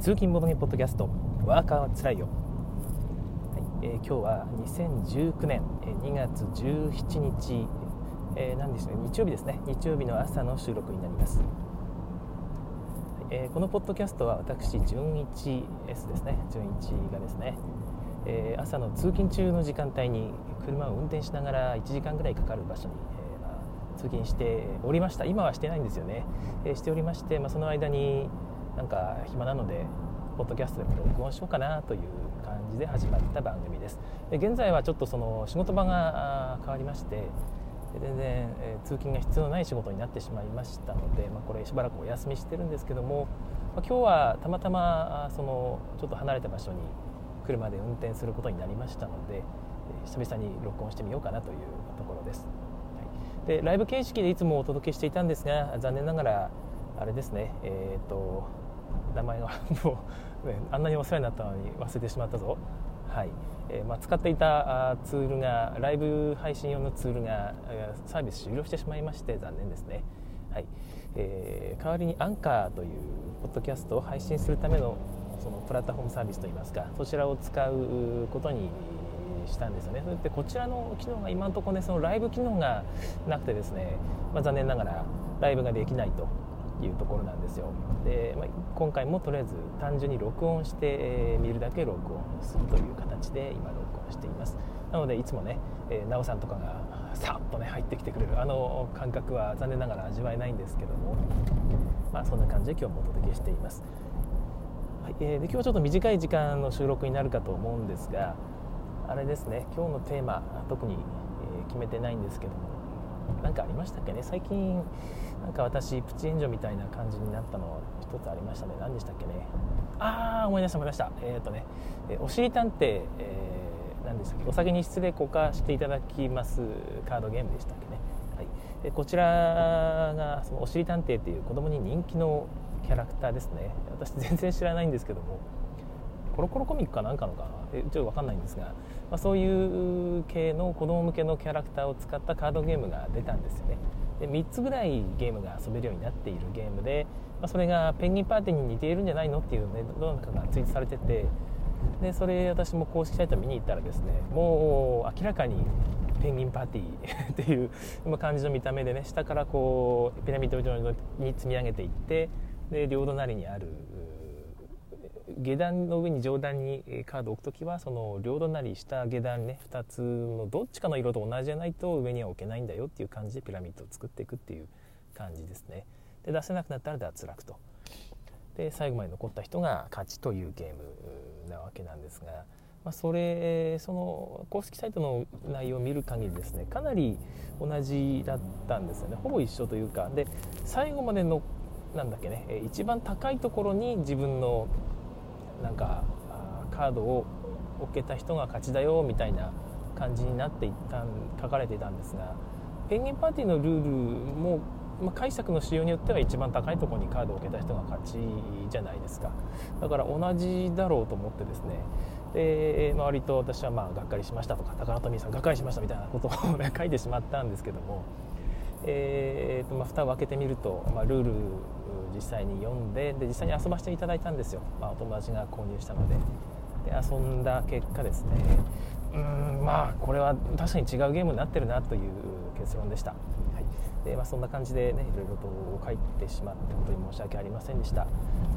通勤ボドゲポッドキャストワーカーはつらいよ、はいえー、今日は2019年2月17日、えー、何でしょう日曜日ですね。日曜日の朝の収録になります、えー、このポッドキャストは私純一 S ですね。純一がですね、えー、朝の通勤中の時間帯に車を運転しながら1時間ぐらいかかる場所に、えーまあ、通勤しておりました。今はしてないんですよね、えー、しておりまして、まあ、その間になんか暇なのでポッドキャストでも録音しようかなという感じで始まった番組です。で現在はちょっとその仕事場が変わりまして全然、え、通勤が必要のない仕事になってしまいましたので、まあ、これしばらくお休みしてるんですけども、まあ、今日はたまたまそのちょっと離れた場所に車で運転することになりましたので、え、久々に録音してみようかなというところです、はい、でライブ形式でいつもお届けしていたんですが残念ながらあれですねえっ、ー、と名前がもう、ね、あんなにお世話になったのに忘れてしまったぞ。はい。えー、まあ、使っていたツールがライブ配信用のツールがサービス終了してしまいまして残念ですね、はい。えー、代わりにアンカーというポッドキャストを配信するためのそのプラットフォームサービスといいますかそちらを使うことにしたんですよね。それでこちらの機能が今のところねそのライブ機能がなくてですね、まあ、残念ながらライブができないと。いうところなんですよ。で、まあ、今回もとりあえず単純に録音して、え、見るだけ録音するという形で今録音しています。なのでいつもね、えー、なおさんとかがさっとね入ってきてくれるあの感覚は残念ながら味わえないんですけども。まあそんな感じで今日もお届けしています、はいえー、で今日はちょっと短い時間の収録になるかと思うんですがあれですね今日のテーマ特に、え決めてないんですけども。何かありましたっけね？最近なんか私プチ援助みたいな感じになったの一つありましたね。何でしたっけ？ねああ思い出した思い出した。えっ、とね、えおしり探偵、えー、何でしたっけ？お酒に失礼交換していただきますカードゲームでしたっけね、はい、えこちらがそのおしり探偵っていう子供に人気のキャラクターですね。私全然知らないんですけどもコロコロコミックかなんかのかな？ちょっと分かんないんですが、まあ、そういう系の子供向けのキャラクターを使ったカードゲームが出たんですよね。で3つぐらいゲームが遊べるようになっているゲームで、まあ、それがペンギンパーティーに似ているんじゃないのっていうねどなたかがツイートされててでそれ私も公式サイト見に行ったらですねもう明らかにペンギンパーティーっていう感じの見た目でね下からこうピラミッド状に積み上げていってで両隣にある下段の上に上段にカードを置く時はその両隣下下段ね2つのどっちかの色と同じじゃないと上には置けないんだよっていう感じでピラミッドを作っていくっていう感じですね。で出せなくなったら脱落と。で最後まで残った人が勝ちというゲームなわけなんですが、まあ、それその公式サイトの内容を見る限りですねかなり同じだったんですよね。ほぼ一緒というか。で最後までのなんだっけね一番高いところに自分のなんかカードを置けた人が勝ちだよみたいな感じになっていった書かれていたんですがペンギンパーティーのルールも、まあ、解釈の仕様によっては一番高いとこにカードを置けた人が勝ちじゃないですか。だから同じだろうと思ってですねで、まあ、割と私はまあがっかりしましたとか高野富さんがっかりしましたみたいなことを、書いてしまったんですけども、えーとまあ、蓋を開けてみると、まあ、ルール実際に読んでで実際に遊ばせていただいたんですよ、まあ、お友達が購入したので。で遊んだ結果ですね。うんまあこれは確かに違うゲームになってるなという結論でした、はい。でまあ、そんな感じでねいろいろと書いてしまって本当に申し訳ありませんでした、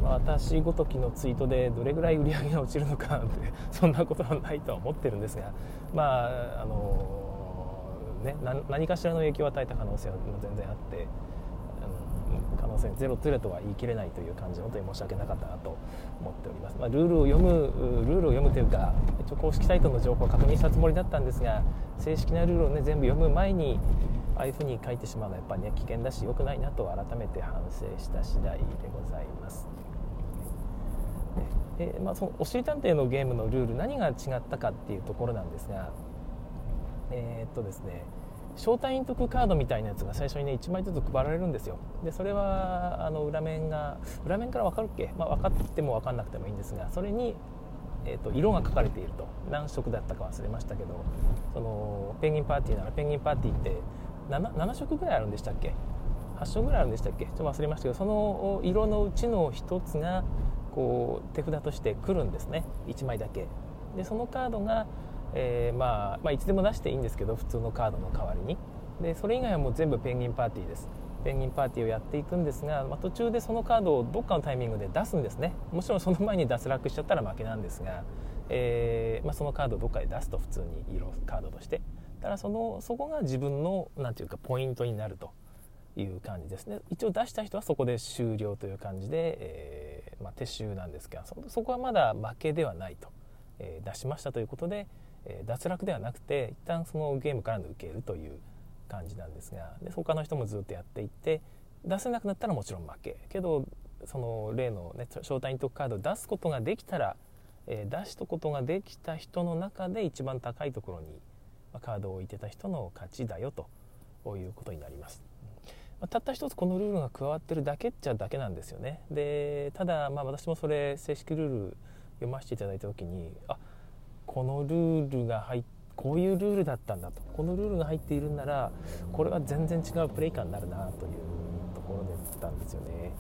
まあ、私ごときのツイートでどれぐらい売り上げが落ちるのかってそんなことはないとは思ってるんですがまああのね何かしらの影響を与えた可能性は全然あって可能性ゼロゼロとは言い切れないという感じで本当に申し訳なかったなと思っております、まあ、ルールを読むルールを読むというか一応公式サイトの情報を確認したつもりだったんですが正式なルールをね全部読む前にああいうふうに書いてしまうのはやっぱりね危険だし良くないなと改めて反省した次第でございます。でまあ、そのおしり探偵のゲームのルール何が違ったかっていうところなんですがえー、っとですね招待員得カードみたいなやつが最初にね1枚ずつ配られるんですよ。でそれはあの裏面が裏面から分かるっけ、まあ、分かっても分かんなくてもいいんですがそれに、えーと、色が書かれていると。何色だったか忘れましたけどそのペンギンパーティーならペンギンパーティーって 7, 7色ぐらいあるんでしたっけ？8色ぐらいあるんでしたっけ？ちょっと忘れましたけどその色のうちの1つがこう手札として来るんですね。1枚だけ。でそのカードが、えー、まあ、まあいつでも出していいんですけど普通のカードの代わりに。でそれ以外はもう全部ペンギンパーティーです。ペンギンパーティーをやっていくんですが、まあ、途中でそのカードをどっかのタイミングで出すんですね。もちろんその前に脱落しちゃったら負けなんですが、えー、まあ、そのカードをどっかで出すと普通に色カードとして。ただそのそこが自分の何て言うかポイントになるという感じですね。一応出した人はそこで終了という感じで、えー、まあ、撤収なんですがそこはまだ負けではないと、えー、出しましたということで、え、脱落ではなくて一旦そのゲームから抜けるという感じなんですがで他の人もずっとやっていって出せなくなったらもちろん負けけどその例の、ね、招待特カードを出すことができたら、え出したことができた人の中で一番高いところにカードを置いてた人の勝ちだよということになります。たった一つこのルールが加わってるだけっちゃだけなんですよねでただまあ私もそれ正式ルール読ませていただいた時にあこのルールが入っこういうルールだったんだと。このルールが入っているんならこれは全然違うプレイ感になるなというところだったんですよね。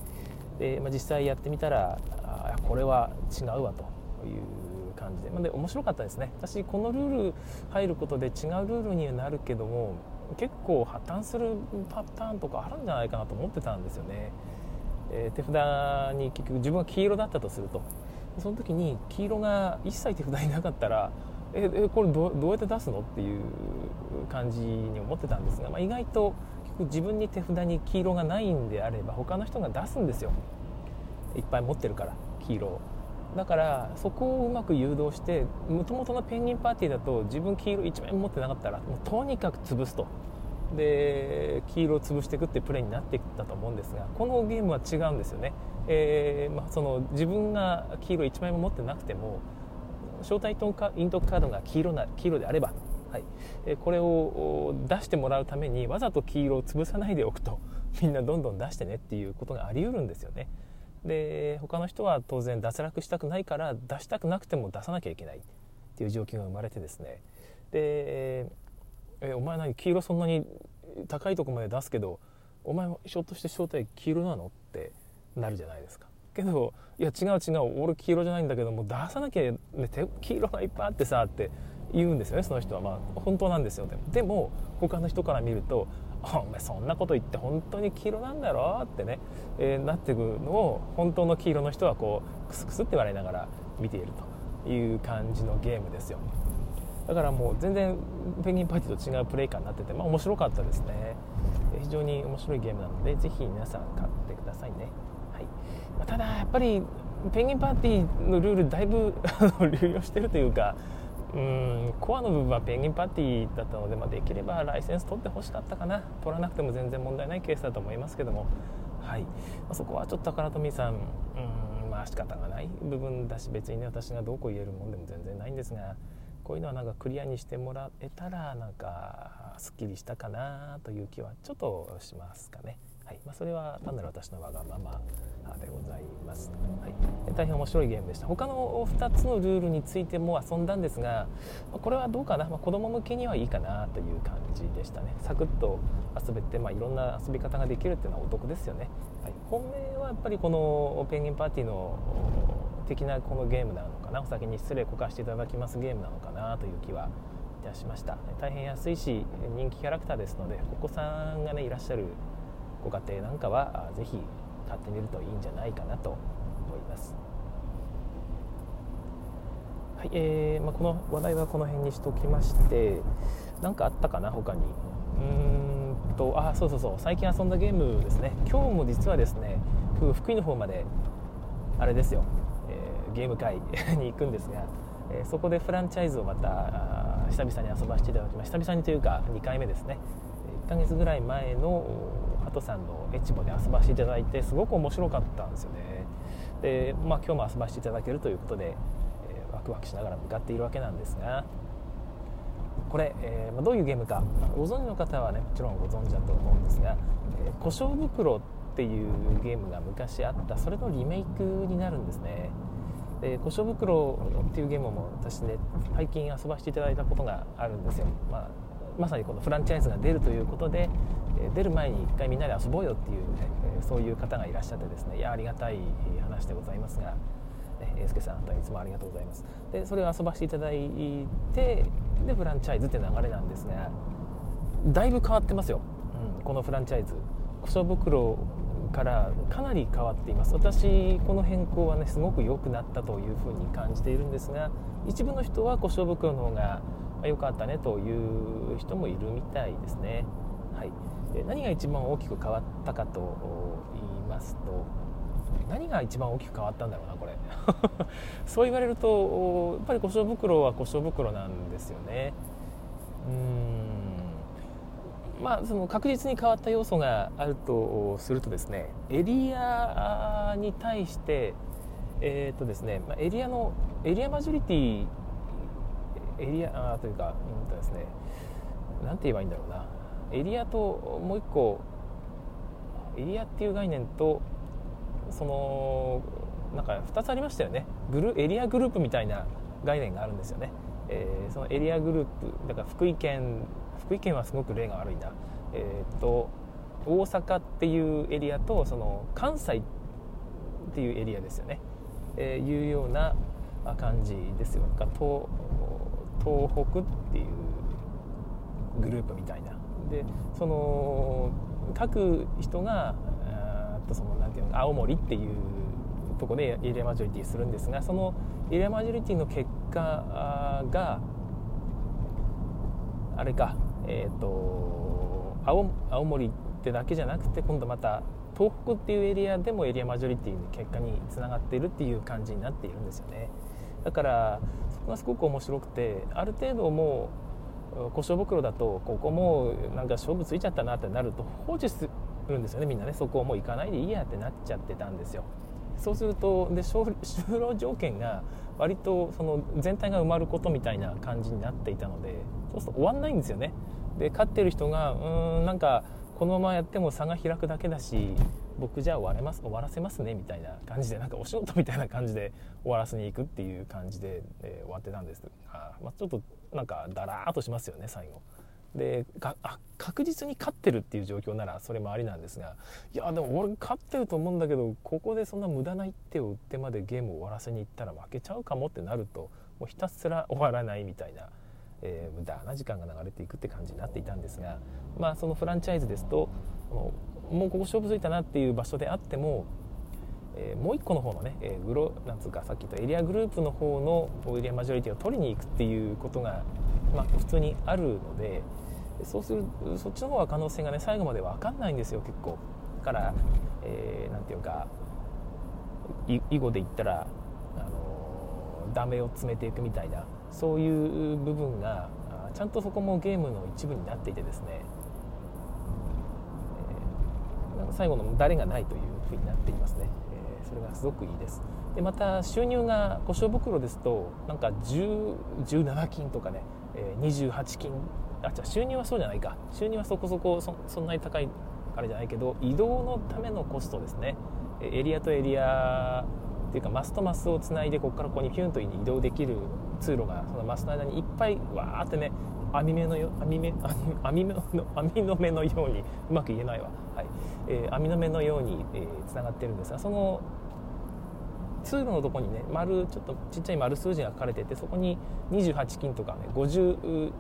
で、まあ、実際やってみたらあこれは違うわという感じで,、まあ、で面白かったですね。私このルール入ることで違うルールにはなるけども結構破綻するパターンとかあるんじゃないかなと思ってたんですよね、えー、手札に結局自分が黄色だったとすると。その時に黄色が一切手札になかったらええこれどうやって出すのっていう感じに思ってたんですが、まあ、意外と自分に手札に黄色がないんであれば他の人が出すんですよ。いっぱい持ってるから黄色を。だからそこをうまく誘導してもともとのペンギンパーティーだと自分黄色1枚持ってなかったらもうとにかく潰すと。で黄色を潰していくっていうプレーになっていったと思うんですがこのゲームは違うんですよね、えー、まあ、その自分が黄色1枚も持ってなくても招待イントカードが黄色な黄色であれば、はい。これを出してもらうためにわざと黄色を潰さないでおくとみんなどんどん出してねっていうことがあり得るんですよね。で他の人は当然脱落したくないから出したくなくても出さなきゃいけないっていう状況が生まれてですね。でえお前何黄色そんなに高いとこまで出すけどお前ひょっとして正体黄色なの？ってなるじゃないですか。けどいや違う違う俺黄色じゃないんだけども出さなきゃ、ね、黄色がいっぱいあってさって言うんですよねその人は。まあ本当なんですよでも。でも他の人から見るとお前そんなこと言って本当に黄色なんだろ？ってね、えー、なってくのを本当の黄色の人はこうクスクスって笑いながら見ているという感じのゲームですよ。だからもう全然ペンギンパーティーと違うプレイ感になってて、まあ、面白かったですね。非常に面白いゲームなのでぜひ皆さん買ってくださいね、はい。まあ、ただやっぱりペンギンパーティーのルールだいぶ流用してるというかうんコアの部分はペンギンパーティーだったので、まあ、できればライセンス取ってほしかったかな。取らなくても全然問題ないケースだと思いますけども、はい。まあ、そこはちょっと宝富さんうんまあ仕方がない。部分だし別にね私がどうこう言えるもんでも全然ないんですが。こういうのはなんかクリアにしてもらえたらなんかすっきりしたかなという気はちょっとしますかね。はい。まあ、それは単なる私のわがままでございます、はい、大変面白いゲームでした。他の2つのルールについても遊んだんですがこれはどうかな、まあ、子供向けにはいいかなという感じでしたね。サクッと遊べて、まあ、いろんな遊び方ができるっていうのはお得ですよね、はい、本命はやっぱりこのペンギンパーティーの的なこのゲームなのかなお先に失礼こかしていただきますゲームなのかなという気はいたしました。大変安いし人気キャラクターですのでお子さんがねいらっしゃるご家庭なんかはぜひ買ってみるといいんじゃないかなと思います。はいえーまあ、この話題はこの辺にしておきまして何かあったかな他に。うーんとあそうそうそう最近遊んだゲームですね。今日も実はですね福井の方まであれですよ、ゲーム会 に行くんですが、え、そこでフランチャイズをまた久々に遊ばせていただきました。久々にというか2回目ですね。1ヶ月ぐらい前のハトさんのエチボで遊ばせていただいてすごく面白かったんですよね。で、まあ、今日も遊ばせていただけるということで、えー、ワクワクしながら向かっているわけなんですがこれ、えー、まあ、どういうゲームかご存知の方はねもちろんご存知だと思うんですが「えー、故障袋」っていうゲームが昔あった。それのリメイクになるんですね。で故障袋っていうゲームも私ね最近遊ばせていただいたことがあるんですよ、まあ、まさにこのフランチャイズが出るということで出る前に一回みんなで遊ぼうよっていう、ね、そういう方がいらっしゃってですねいやありがたい話でございますがね、えー、すけさんいつもありがとうございます。でそれを遊ばせていただいてでフランチャイズって流れなんですがだいぶ変わってますよ、うん、このフランチャイズ。小勝袋からかなり変わっています。私この変更はねすごく良くなったというふうに感じているんですが一部の人は小勝袋の方が良かったねという人もいるみたいですね、はい、で何が一番大きく変わったかと言いますと何が一番大きく変わったんだろうなこれ。そう言われるとやっぱり故障袋は故障袋なんですよね。うん。まあその確実に変わった要素があるとするとですねエリアに対してえー、っとですねまあエリアのエリアマジョリティエリアあというかうんとですね何て言えばいいんだろうな。エリアともう一個エリアっていう概念とそのなんか2つありましたよね。グルエリアグループみたいな概念があるんですよね、えー、そのエリアグループだから福井県福井県はすごく例が悪いな。えー、と大阪っていうエリアとその関西っていうエリアですよね、えー、いうような感じですよ。東東北っていうグループみたいな。でその各人がとそのなていうの青森っていうとこでエリアマジョリティするんですがそのエリアマジョリティの結果があれか。え、ー、と青青森ってだけじゃなくて今度また東北っていうエリアでもエリアマジョリティの結果につながっているっていう感じになっているんですよね。だからそこがすごく面白くてある程度もう故障袋だとここもなんか勝負ついちゃったなってなると放置するんですよねみんなね。そこをもう行かないでいいやってなっちゃってたんですよ。そうするとで 就労条件が割とその全体が埋まることみたいな感じになっていたのでそうすると終わんないんですよねで勝ってる人がうーんなんかこのままやっても差が開くだけだし僕じゃあ終われます終わらせますねみたいな感じでなんかお仕事みたいな感じで 終わらせに行くっていう感じで、えー、終わってたんですが、まあ、ちょっとなんかだらーっとしますよね最後。であ確実に勝ってるっていう状況ならそれもありなんですがいやでも俺勝ってると思うんだけどここでそんな無駄な一手を打ってまでゲームを終わらせに行ったら負けちゃうかもってなるともうひたすら終わらないみたいな、えー、無駄な時間が流れていくって感じになっていたんですが、まあ、そのフランチャイズですともうここ勝負ついたなっていう場所であってもえ、もう1個の方のね、え、グロなんつうかさっき言ったエリアグループの方のエリアマジョリティを取りに行くっていうことが、まあ、普通にあるので、そうするそっちの方は可能性がね最後まで分かんないんですよ結構。だから、えー、ていうか囲碁で言ったら、あのダメを詰めていくみたいなそういう部分がちゃんとそこもゲームの一部になっていてですね、えー、最後の誰がないというふうになっていますね、えー、それがすごくいいです。でまた収入が故障袋ですとなんか17金とかね28金あじゃあ収入はそうじゃないか。収入はそこそこそんなに高いあれじゃないけど移動のためのコストですね。エリアとエリアっていうかマスとマスをつないでここからここにピュンと移動できる通路がそのマスの間にいっぱいわーってね網目のよ網目 網目の網の目のようにうまく言えないわ、はい。えー、網の目のようにつな、えー、がってるんですがその通路のとこにね丸ちょっとちっちゃい丸数字が書かれててそこに28金とかね50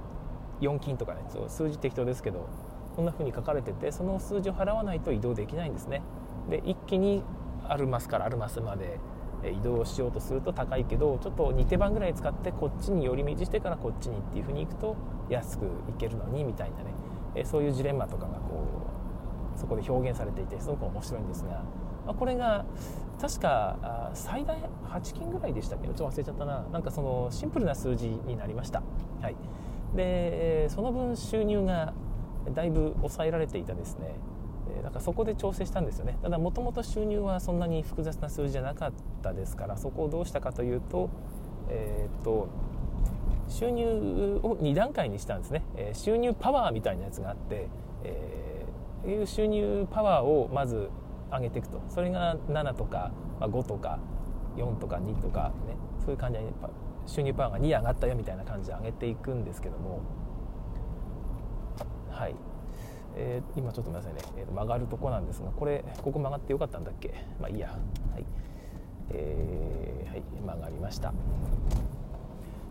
4金とかねそう数字適当ですけどこんな風に書かれててその数字を払わないと移動できないんですね。で一気にアルマスからアルマスまで移動しようとすると高いけどちょっと2手番ぐらい使ってこっちに寄り道してからこっちにっていう風に行くと安く行けるのにみたいなね。そういうジレンマとかがこうそこで表現されていてすごく面白いんですが、まこれが確か最大8金ぐらいでしたっけ？ちょっと忘れちゃったな。なんかそのシンプルな数字になりました。はい。でその分収入がだいぶ抑えられていたですね。だからそこで調整したんですよね。ただもともと収入はそんなに複雑な数字じゃなかったですからそこをどうしたかというと,、えー、っと収入を2段階にしたんですね、え収入パワーみたいなやつがあって、えー、いう収入パワーをまず上げていくと。それが7とか、ま、5とか4とか2とかねそういう感じで収入パワーが2上がったよみたいな感じで上げていくんですけども。はい、えー、今ちょっとごめんなさいね、えー、曲がるとこなんですがこれここ曲がってよかったんだっけ？まあいいや、はい。えー、はい、まあ、上がりました、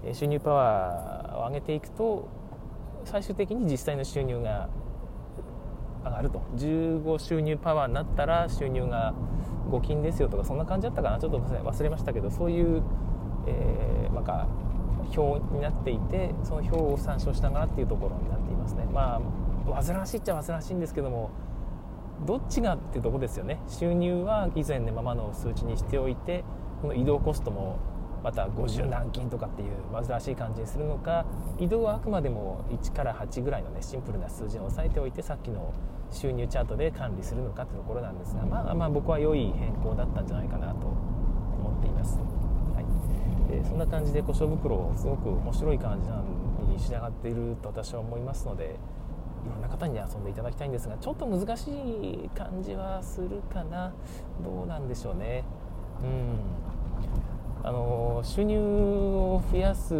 え収入パワーを上げていくと最終的に実際の収入が上がると。15収入パワーになったら収入が5金ですよとかそんな感じだったかな？ちょっと忘れましたけどそういう、えー、なんか表になっていてその表を参照しながらっていうところになっていますね。まあ煩わしいっちゃ煩わしいんですけどもどっちがっていうとこですよね。収入は以前のままの数値にしておいてこの移動コストもまた50何金とかっていう煩わしい感じにするのか移動はあくまでも1から8ぐらいのねシンプルな数字を押さえておいてさっきの収入チャートで管理するのかってところなんですがまあまあ僕は良い変更だったんじゃないかなと思っています、えー、そんな感じで故障袋すごく面白い感じに仕上がっていると私は思いますのでいろんな方に遊んでいただきたいんですがちょっと難しい感じはするかな。どうなんでしょうね。うん。あの収入を増やす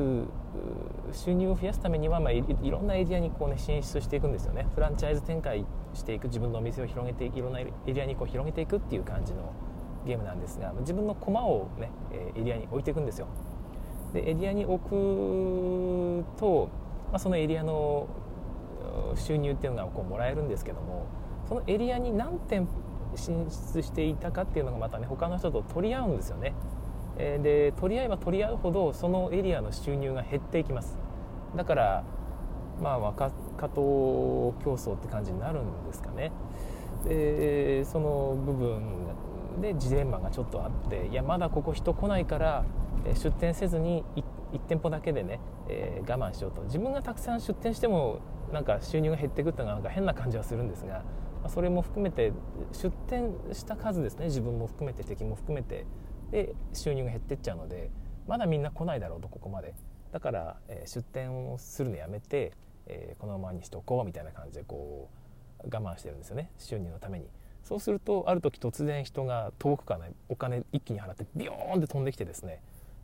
収入を増やすためには、まあ、いろんなエリアにこう、ね、進出していくんですよね。フランチャイズ展開していく自分のお店を広げていろんなエリアにこう広げていくっていう感じのゲームなんですが自分の駒を、ね、エリアに置いていくんですよ。でエリアに置くと、まあ、そのエリアの収入っていうのがこうもらえるんですけどもそのエリアに何点進出していたかっていうのがまたね他の人と取り合うんですよね。で取り合えば取り合うほどそのエリアの収入が減っていきます。だからまあ若加藤競争って感じになるんですかね。でその部分でジレンマがちょっとあっていやまだここ人来ないから出店せずに 1, 店舗だけでね、えー、我慢しようと。自分がたくさん出店してもなんか収入が減っていくっていうのがなんか変な感じはするんですがそれも含めて出店した数ですね。自分も含めて敵も含めて。で収入が減ってっちゃうのでまだみんな来ないだろうとここまで。だから、えー、出店をするのやめて、えー、このままにしとこうみたいな感じでこう我慢してるんですよね。収入のために。そうするとある時突然人が遠くからお金一気に払ってビヨーンって飛んできてですね。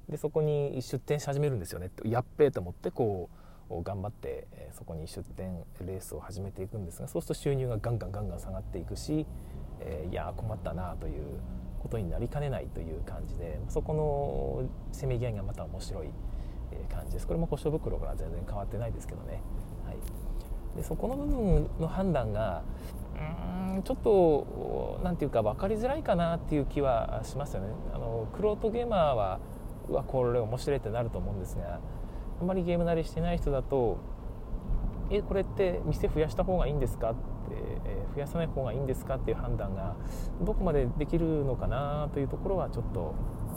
でそこに出店し始めるんですよね。やっべえと思ってこう頑張って、そこに出店レースを始めていくんですがそうすると収入がガンガンガンガン下がっていくし、え、いや困ったなということになりかねないという感じでそこのせめぎ合いがまた面白い感じです。これも故障袋から全然変わってないですけどね、はい、でそこの部分の判断がうんちょっと何て言うか分かりづらいかなっていう気はしますよねあのクロートゲーマーはうわこれ面白いってなると思うんですがあんまりゲーム慣れしてない人だとえこれって店増やした方がいいんですかってえ増やさない方がいいんですかっていう判断がどこまでできるのかなというところはちょっと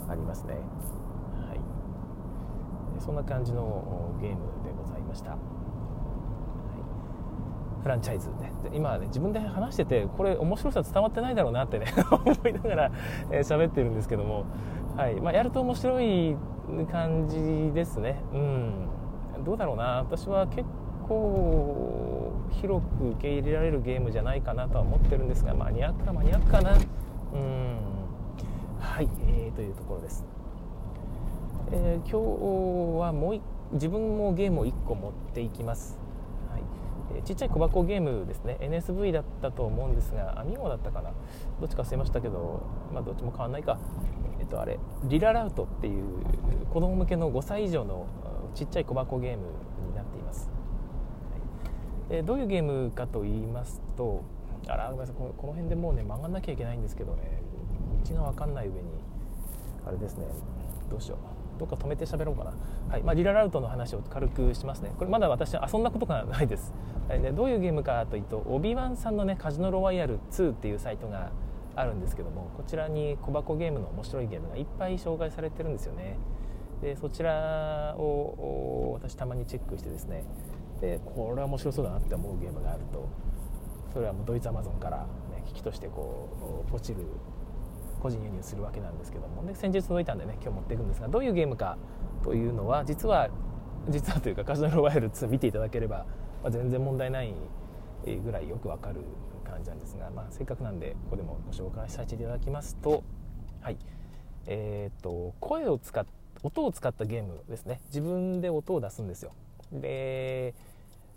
ありますね。はい、そんな感じのゲームでございました。フランチャイズね今ね自分で話しててこれ面白さ伝わってないだろうなってね 思いながら喋、えー、ってるんですけども、はい。まあ、やると面白い感じですね。うん。どうだろうな。私は結構広く受け入れられるゲームじゃないかなとは思ってるんですがマニアックかマニアックかな。うん。はい、えー、というところです、えー、今日はもう自分もゲームを1個持っていきます。ちっちゃい小箱ゲームですね。NSV だったと思うんですがアミゴだったかな。どっちか忘れましたけどまあどっちも変わんないか。えっとあれリララウトっていう子供向けの5歳以上のちっちゃい小箱ゲームになっています。えどういうゲームかと言いますとあらごめんなさい。このこの辺でもうね曲がんなきゃいけないんですけどね。道が分かんない上にあれですね。どうしよう。どっか止めて喋ろうかな、はい。まあ、リララウトの話を軽くしますね。これまだ私遊んだことがないです、はい。ね、どういうゲームかというとオビワンさんのねカジノロワイヤル2っていうサイトがあるんですけどもこちらに小箱ゲームの面白いゲームがいっぱい紹介されてるんですよね。でそちらを私たまにチェックしてですね。でこれは面白そうだなって思うゲームがあると。それはもうドイツアマゾンから、ね、機器としてこうポチる個人輸入するわけなんですけども、ね、先日届いたんでね今日持っていくんですがどういうゲームかというのは実は実はというかカジノロワイヤル2見ていただければ、まあ、全然問題ないぐらいよくわかる感じなんですが、まあ、せっかくなんでここでもご紹介させていただきますとはい。えー、っと声を使っ音を使ったゲームですね。自分で音を出すんですよ。で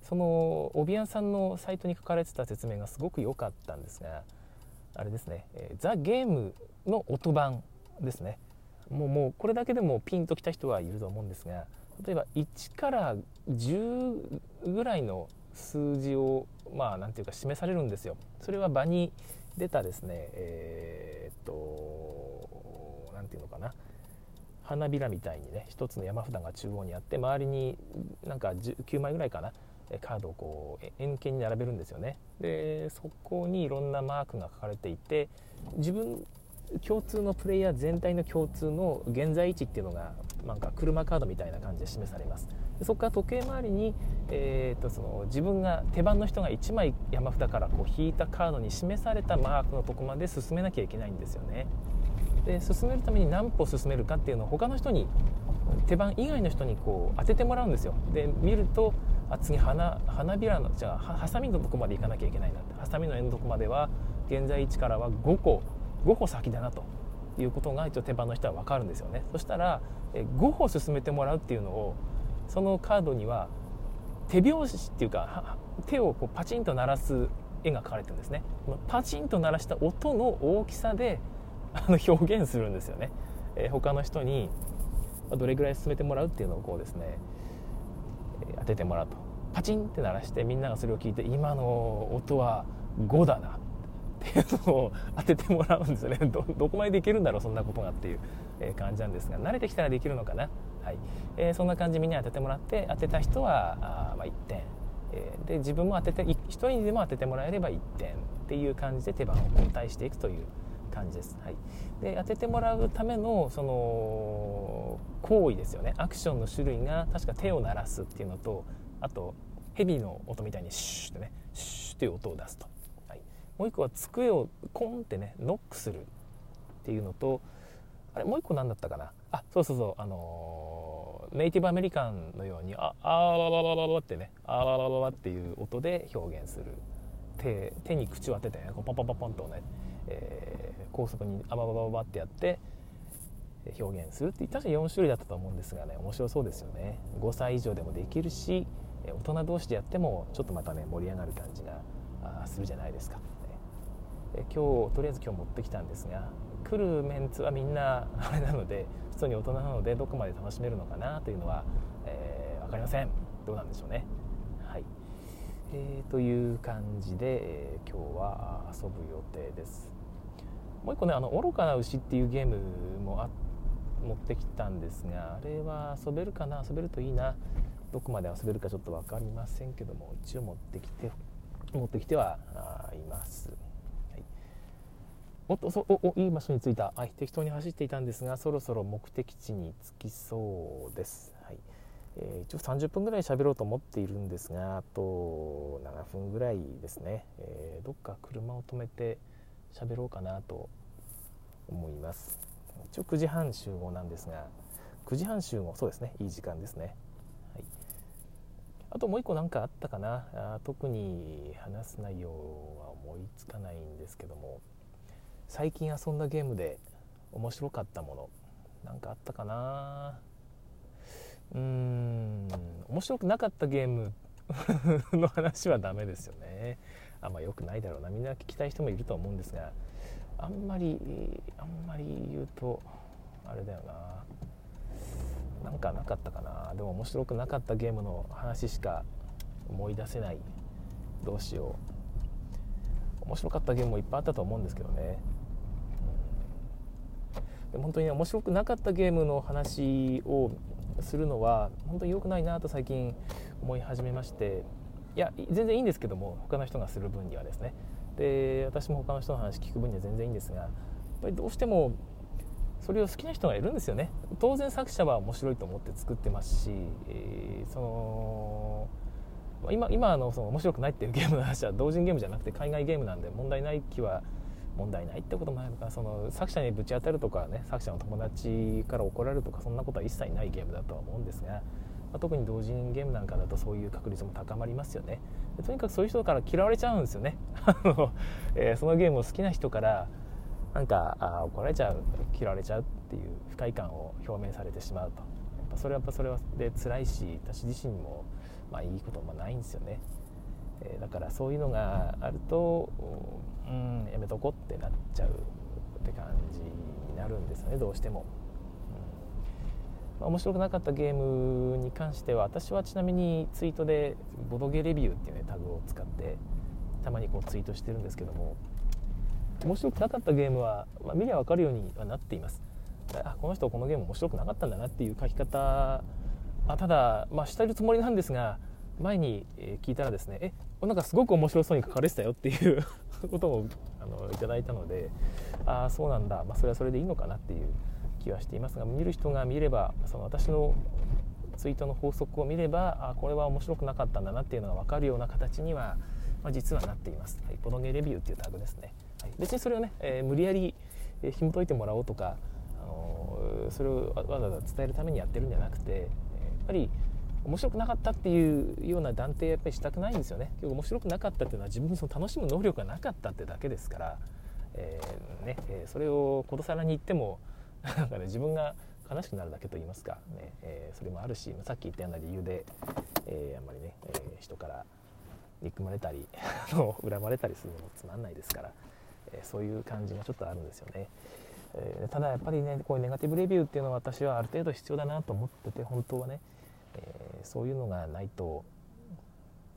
そのオビアンさんのサイトに書かれてた説明がすごく良かったんですがあれですね、え、ザ・ゲームの音版ですね。もうもうこれだけでもピンときた人はいると思うんですが例えば1から10ぐらいの数字をまあ何ていうか示されるんですよ。それは場に出たですねえー、っと何ていうのかな。花びらみたいにね一つの山札が中央にあって周りになんか9枚ぐらいかなカードをこう円形に並べるんですよね。でそこにいろんなマークが書かれていて自分共通のプレイヤー全体の共通の現在位置っていうのがなんか車カードみたいな感じで示されます。でそこから時計回りに、えー、とその自分が手番の人が1枚山札からこう引いたカードに示されたマークのとこまで進めなきゃいけないんですよね。で進めるために何歩進めるかっていうのを他の人に手番以外の人にこう当ててもらうんですよ。で見るとあ次花花びらのじゃあハサミのとこまで行かなきゃいけないなって。ハサミの柄のとこまでは現在位置からは5個5歩先だなということが一応手番の人は分かるんですよね。そしたら5歩進めてもらうっていうのをそのカードには手拍子っていうか手をこうパチンと鳴らす絵が描かれてるんですね。パチンと鳴らした音の大きさで あの表現するんですよね、えー、他の人にどれぐらい進めてもらうっていうのをこうですね、当ててもらうと。パチンって鳴らしてみんながそれを聞いて今の音は5だなっていうのを当ててもらうんですよね。どこまでできるんだろうそんなことがっていう感じなんですが。慣れてきたらできるのかな、はい。えー、そんな感じみんな当ててもらって当てた人はあ、まあ、1点、えー、で自分も当てて1人にでも当ててもらえれば1点っていう感じで手番を交代していくという感じです、はい、で当ててもらうためのその行為ですよね。アクションの種類が確か手を鳴らすっていうのとあと蛇の音みたいにシュッてねシュッていう音を出すと、はい、もう一個は机をコンってねノックするっていうのとあれもう一個何だったかな？あそうそうそう。あのー、ネイティブアメリカンのようにああわわわわわってねあわわわわっていう音で表現する。手手に口を当てて、ね、こうポンポンポンポンとね、え、高速にあばばばばってやって表現するって確か4種類だったと思うんですがね面白そうですよね。5歳以上でもできるし大人同士でやってもちょっとまたね盛り上がる感じがするじゃないですか、ね、今日とりあえず今日持ってきたんですが来るメンツはみんな あれなので普通に大人なのでどこまで楽しめるのかなというのは、えー、分かりません。どうなんでしょうね。はい。えー、という感じで、えー、今日は遊ぶ予定です。もう一個ね「あの愚かな牛」っていうゲームもあ持ってきたんですがあれは遊べるかな遊べるといいなどこまで遊べるかちょっと分かりませんけども一応持ってきて持ってきてはいます、はい、おっとそおおいい場所に着いた、はい、適当に走っていたんですがそろそろ目的地に着きそうです、はい。えー、一応30分ぐらい喋ろうと思っているんですがあと7分ぐらいですね、えー、どっか車を止めて喋ろうかなと思います。一応9時半集合なんですが9時半集合そうですね。いい時間ですね、はい、あともう一個何かあったかな。あ特に話す内容は思いつかないんですけども。最近遊んだゲームで面白かったもの。何かあったかな。うーん。面白くなかったゲーム。の話はダメですよね。あんま良くないだろうな。みんな聞きたい人もいると思うんですがあんまりあんまり言うとあれだよな。なんかなかったかな。でも面白くなかったゲームの話しか思い出せない。どうしよう。面白かったゲームもいっぱいあったと思うんですけどね、うん、で本当に、ね、面白くなかったゲームの話をするのは本当に良くないなと最近思い始めまして。いや全然いいんですけども他の人がする分にはですね。で私も他の人の話聞く分には全然いいんですがやっぱりどうしてもそれを好きな人がいるんですよね。当然作者は面白いと思って作ってますし、えー、その今今のその面白くないっていうゲームの話は同人ゲームじゃなくて海外ゲームなんで問題ない気は問題ないってこともないのかその作者にぶち当たるとかね作者の友達から怒られるとかそんなことは一切ないゲームだとは思うんですがまあ、特に同人ゲームなんかだとそういう確率も高まりますよね。とにかくそういう人から嫌われちゃうんですよね。えー、そのゲームを好きな人からなんかあ怒られちゃう嫌われちゃうっていう不快感を表明されてしまうと。やっぱそれはやっぱそれはで辛いし私自身もまあいいこともないんですよね、えー、だからそういうのがあるとうんやめとこってなっちゃうって感じになるんですよねどうしても、まあ、面白くなかったゲームに関しては私はちなみにツイートでボドゲレビューっていうねタグを使ってたまにこうツイートしてるんですけども面白くなかったゲームは、まあ、見りゃ分かるようにはなっています。あこの人このゲーム面白くなかったんだなっていう書き方あただ、まあ、してるつもりなんですが前に聞いたらですねえなんかすごく面白そうに書かれてたよっていう ことをあのいただいたのでああそうなんだ、まあ、それはそれでいいのかなっていう気はしていますが見る人が見ればその私のツイートの法則を見ればあこれは面白くなかったんだなっていうのが分かるような形には、まあ、実はなっています。はい、ボドゲレビューっていうタグですね。はい、別にそれをね、えー、無理やり、えー、紐解いてもらおうとか、あのー、それをわざわざ伝えるためにやってるんじゃなくて、えやっぱり面白くなかったっていうような断定やっぱりしたくないんですよね結構面白くなかったっていうのは自分にその楽しむ能力がなかったってだけですから、えー、ねえー、それをことさらに言ってもなんかね自分が悲しくなるだけと言いますか、ねえー、それもあるしさっき言ったような理由で、えー、あんまりね、えー、人から憎まれたり 恨まれたりするのもつまんないですから、えそういう感じがちょっとあるんですよね。えただやっぱりねこういうネガティブレビューっていうのは私はある程度必要だなと思ってて本当はね、えそういうのがないと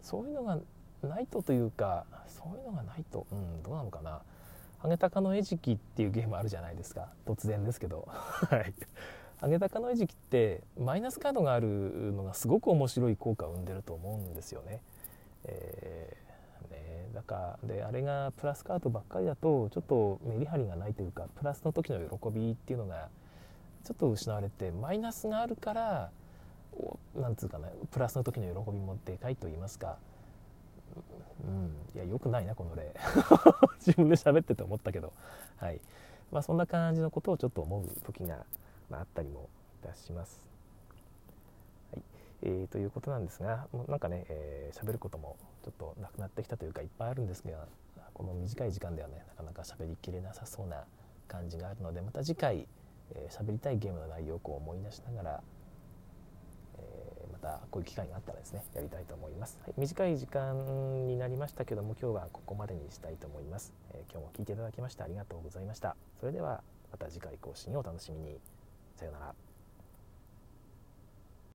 そういうのがないとというかそういうのがないと、うん、どうなのかな「ハゲタカの餌食」っていうゲームあるじゃないですか。突然ですけど。はい。ハゲタカの餌食ってマイナスカードがあるのがすごく面白い効果を生んでると思うんですよね。えー、ねだからであれがプラスカードばっかりだとちょっとメリハリがないというかプラスの時の喜びっていうのがちょっと失われてマイナスがあるからなんつうかなプラスの時の喜びもでかいと言いますかうん。いやよくないなこの例。自分で喋ってて思ったけど。はい。まあそんな感じのことをちょっと思う時が、まあ、あったりもいたします。はい。えー、ということなんですがもうなんかね喋、えー、ることもちょっとなくなってきたというかいっぱいあるんですがこの短い時間ではねなかなか喋りきれなさそうな感じがあるのでまた次回喋、えー、りたいゲームの内容をこう思い出しながらたこういう機会があったらですねやりたいと思います、はい、短い時間になりましたけども今日はここまでにしたいと思います、えー、今日も聞いていただきましてありがとうございました。それではまた次回更新をお楽しみに。さようなら。